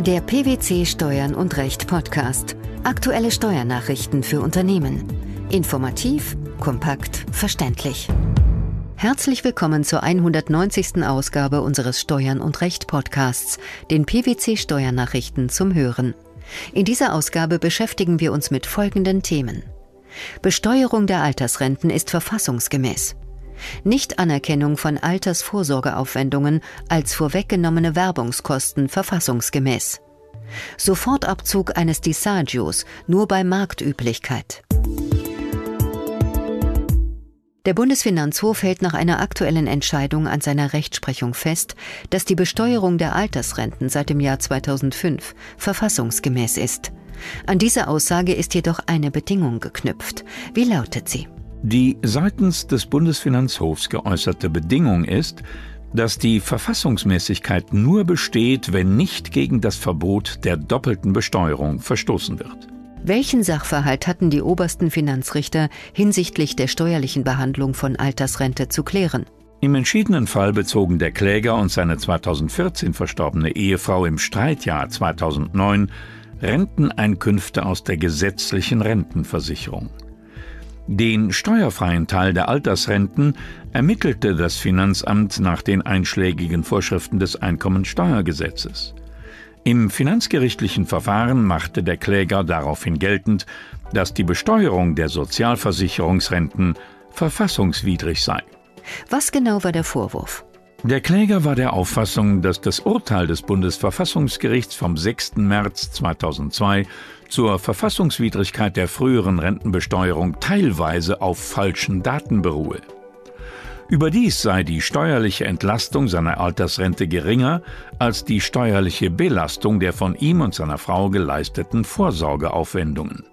Der PwC Steuern und Recht Podcast. Aktuelle Steuernachrichten für Unternehmen. Informativ, kompakt, verständlich. Herzlich willkommen zur 190. Ausgabe unseres Steuern und Recht Podcasts, den PwC Steuernachrichten zum Hören. In dieser Ausgabe beschäftigen wir uns mit folgenden Themen. Besteuerung der Altersrenten ist verfassungsgemäß. Nichtanerkennung von Altersvorsorgeaufwendungen als vorweggenommene Werbungskosten verfassungsgemäß. Sofortabzug eines Disagios nur bei Marktüblichkeit. Der Bundesfinanzhof hält nach einer aktuellen Entscheidung an seiner Rechtsprechung fest, dass die Besteuerung der Altersrenten seit dem Jahr 2005 verfassungsgemäß ist. An diese Aussage ist jedoch eine Bedingung geknüpft. Wie lautet sie? Die seitens des Bundesfinanzhofs geäußerte Bedingung ist, dass die Verfassungsmäßigkeit nur besteht, wenn nicht gegen das Verbot der doppelten Besteuerung verstoßen wird. Welchen Sachverhalt hatten die obersten Finanzrichter hinsichtlich der steuerlichen Behandlung von Altersrente zu klären? Im entschiedenen Fall bezogen der Kläger und seine 2014 verstorbene Ehefrau im Streitjahr 2009 Renteneinkünfte aus der gesetzlichen Rentenversicherung. Den steuerfreien Teil der Altersrenten ermittelte das Finanzamt nach den einschlägigen Vorschriften des Einkommensteuergesetzes. Im finanzgerichtlichen Verfahren machte der Kläger daraufhin geltend, dass die Besteuerung der Sozialversicherungsrenten verfassungswidrig sei. Was genau war der Vorwurf? Der Kläger war der Auffassung, dass das Urteil des Bundesverfassungsgerichts vom 6. März 2002 zur Verfassungswidrigkeit der früheren Rentenbesteuerung teilweise auf falschen Daten beruhe. Überdies sei die steuerliche Entlastung seiner Altersrente geringer als die steuerliche Belastung der von ihm und seiner Frau geleisteten Vorsorgeaufwendungen.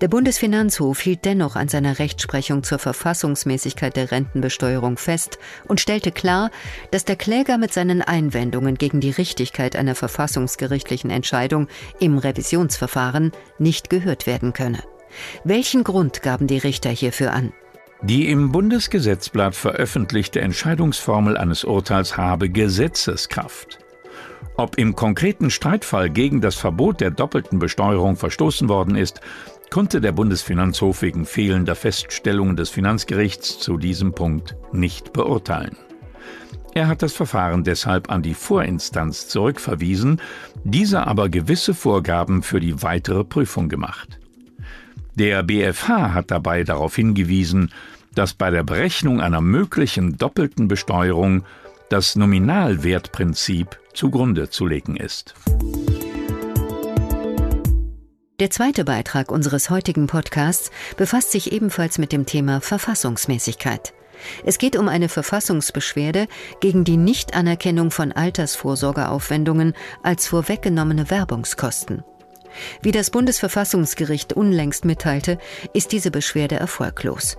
Der Bundesfinanzhof hielt dennoch an seiner Rechtsprechung zur Verfassungsmäßigkeit der Rentenbesteuerung fest und stellte klar, dass der Kläger mit seinen Einwendungen gegen die Richtigkeit einer verfassungsgerichtlichen Entscheidung im Revisionsverfahren nicht gehört werden könne. Welchen Grund gaben die Richter hierfür an? Die im Bundesgesetzblatt veröffentlichte Entscheidungsformel eines Urteils habe Gesetzeskraft. Ob im konkreten Streitfall gegen das Verbot der doppelten Besteuerung verstoßen worden ist, konnte der Bundesfinanzhof wegen fehlender Feststellungen des Finanzgerichts zu diesem Punkt nicht beurteilen. Er hat das Verfahren deshalb an die Vorinstanz zurückverwiesen, diese aber gewisse Vorgaben für die weitere Prüfung gemacht. Der BfH hat dabei darauf hingewiesen, dass bei der Berechnung einer möglichen doppelten Besteuerung das Nominalwertprinzip zugrunde zu legen ist. Der zweite Beitrag unseres heutigen Podcasts befasst sich ebenfalls mit dem Thema Verfassungsmäßigkeit. Es geht um eine Verfassungsbeschwerde gegen die Nichtanerkennung von Altersvorsorgeaufwendungen als vorweggenommene Werbungskosten. Wie das Bundesverfassungsgericht unlängst mitteilte, ist diese Beschwerde erfolglos.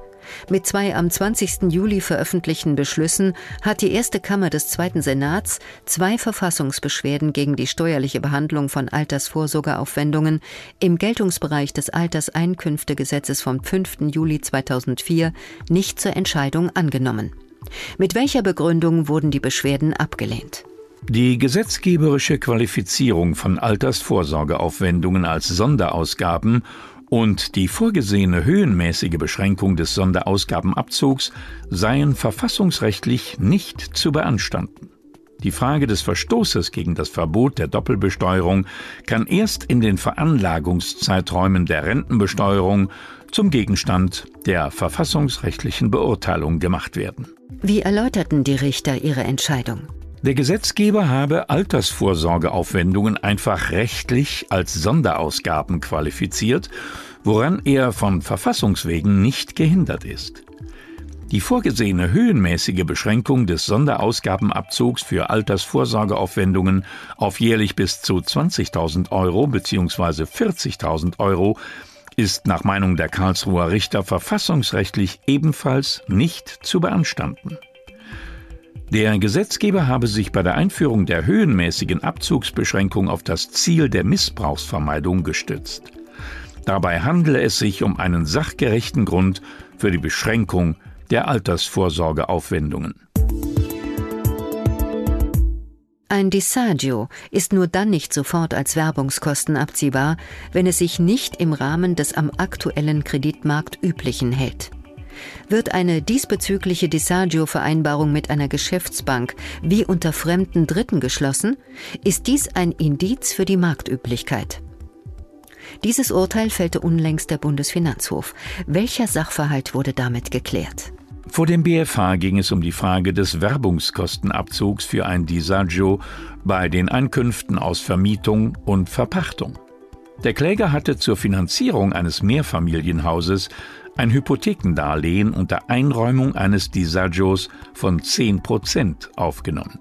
Mit zwei am 20. Juli veröffentlichten Beschlüssen hat die erste Kammer des Zweiten Senats zwei Verfassungsbeschwerden gegen die steuerliche Behandlung von Altersvorsorgeaufwendungen im Geltungsbereich des Alterseinkünftegesetzes vom 5. Juli 2004 nicht zur Entscheidung angenommen. Mit welcher Begründung wurden die Beschwerden abgelehnt? Die gesetzgeberische Qualifizierung von Altersvorsorgeaufwendungen als Sonderausgaben und die vorgesehene höhenmäßige Beschränkung des Sonderausgabenabzugs seien verfassungsrechtlich nicht zu beanstanden. Die Frage des Verstoßes gegen das Verbot der Doppelbesteuerung kann erst in den Veranlagungszeiträumen der Rentenbesteuerung zum Gegenstand der verfassungsrechtlichen Beurteilung gemacht werden. Wie erläuterten die Richter ihre Entscheidung? Der Gesetzgeber habe Altersvorsorgeaufwendungen einfach rechtlich als Sonderausgaben qualifiziert, woran er von Verfassungswegen nicht gehindert ist. Die vorgesehene höhenmäßige Beschränkung des Sonderausgabenabzugs für Altersvorsorgeaufwendungen auf jährlich bis zu 20.000 Euro bzw. 40.000 Euro ist nach Meinung der Karlsruher Richter verfassungsrechtlich ebenfalls nicht zu beanstanden. Der Gesetzgeber habe sich bei der Einführung der höhenmäßigen Abzugsbeschränkung auf das Ziel der Missbrauchsvermeidung gestützt. Dabei handele es sich um einen sachgerechten Grund für die Beschränkung der Altersvorsorgeaufwendungen. Ein Disagio ist nur dann nicht sofort als Werbungskosten abziehbar, wenn es sich nicht im Rahmen des am aktuellen Kreditmarkt üblichen hält. Wird eine diesbezügliche Disagio-Vereinbarung mit einer Geschäftsbank wie unter fremden Dritten geschlossen, ist dies ein Indiz für die Marktüblichkeit. Dieses Urteil fällte unlängst der Bundesfinanzhof. Welcher Sachverhalt wurde damit geklärt? Vor dem BFH ging es um die Frage des Werbungskostenabzugs für ein Disagio bei den Einkünften aus Vermietung und Verpachtung. Der Kläger hatte zur Finanzierung eines Mehrfamilienhauses ein Hypothekendarlehen unter Einräumung eines Disagios von 10 Prozent aufgenommen.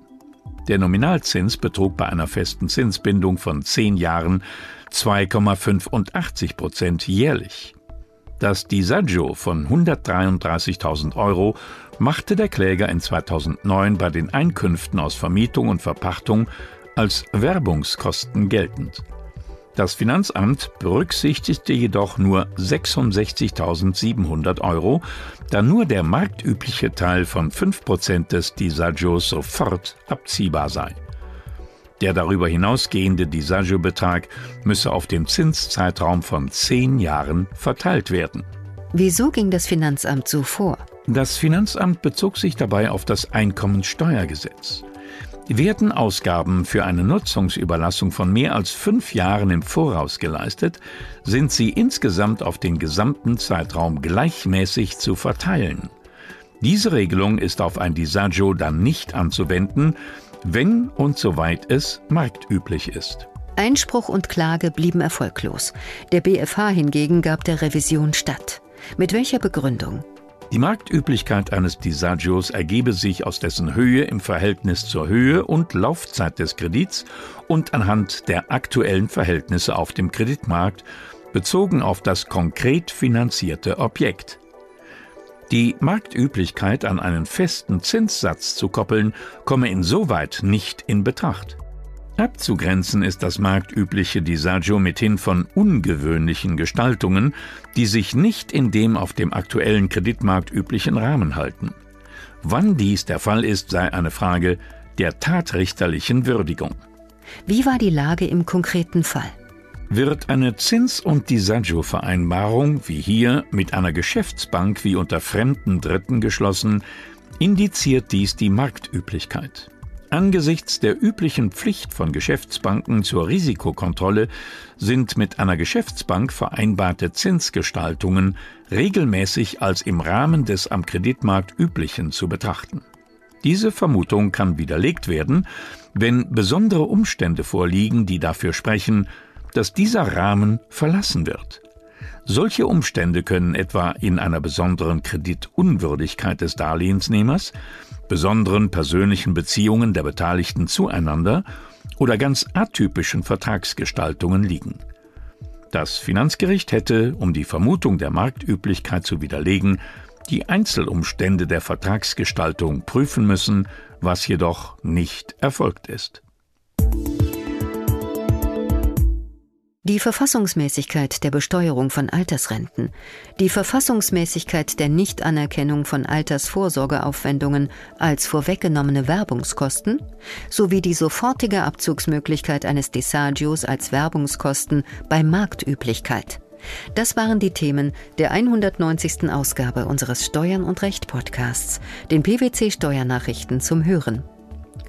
Der Nominalzins betrug bei einer festen Zinsbindung von 10 Jahren 2,85 Prozent jährlich. Das Disagio von 133.000 Euro machte der Kläger in 2009 bei den Einkünften aus Vermietung und Verpachtung als Werbungskosten geltend. Das Finanzamt berücksichtigte jedoch nur 66.700 Euro, da nur der marktübliche Teil von 5% des Disagios sofort abziehbar sei. Der darüber hinausgehende Disagio-Betrag müsse auf den Zinszeitraum von zehn Jahren verteilt werden. Wieso ging das Finanzamt so vor? Das Finanzamt bezog sich dabei auf das Einkommensteuergesetz. Werden Ausgaben für eine Nutzungsüberlassung von mehr als fünf Jahren im Voraus geleistet, sind sie insgesamt auf den gesamten Zeitraum gleichmäßig zu verteilen. Diese Regelung ist auf ein Disagio dann nicht anzuwenden, wenn und soweit es marktüblich ist. Einspruch und Klage blieben erfolglos. Der BFH hingegen gab der Revision statt. Mit welcher Begründung? Die Marktüblichkeit eines Disagios ergebe sich aus dessen Höhe im Verhältnis zur Höhe und Laufzeit des Kredits und anhand der aktuellen Verhältnisse auf dem Kreditmarkt, bezogen auf das konkret finanzierte Objekt. Die Marktüblichkeit an einen festen Zinssatz zu koppeln, komme insoweit nicht in Betracht. Abzugrenzen ist das marktübliche Disagio mithin von ungewöhnlichen Gestaltungen, die sich nicht in dem auf dem aktuellen Kreditmarkt üblichen Rahmen halten. Wann dies der Fall ist, sei eine Frage der tatrichterlichen Würdigung. Wie war die Lage im konkreten Fall? Wird eine Zins- und Disagio-Vereinbarung wie hier mit einer Geschäftsbank wie unter fremden Dritten geschlossen, indiziert dies die Marktüblichkeit. Angesichts der üblichen Pflicht von Geschäftsbanken zur Risikokontrolle sind mit einer Geschäftsbank vereinbarte Zinsgestaltungen regelmäßig als im Rahmen des am Kreditmarkt üblichen zu betrachten. Diese Vermutung kann widerlegt werden, wenn besondere Umstände vorliegen, die dafür sprechen, dass dieser Rahmen verlassen wird. Solche Umstände können etwa in einer besonderen Kreditunwürdigkeit des Darlehensnehmers, besonderen persönlichen Beziehungen der Beteiligten zueinander oder ganz atypischen Vertragsgestaltungen liegen. Das Finanzgericht hätte, um die Vermutung der Marktüblichkeit zu widerlegen, die Einzelumstände der Vertragsgestaltung prüfen müssen, was jedoch nicht erfolgt ist. Die Verfassungsmäßigkeit der Besteuerung von Altersrenten, die Verfassungsmäßigkeit der Nichtanerkennung von Altersvorsorgeaufwendungen als vorweggenommene Werbungskosten sowie die sofortige Abzugsmöglichkeit eines Desagios als Werbungskosten bei Marktüblichkeit. Das waren die Themen der 190. Ausgabe unseres Steuern und Recht Podcasts, den PwC Steuernachrichten zum Hören.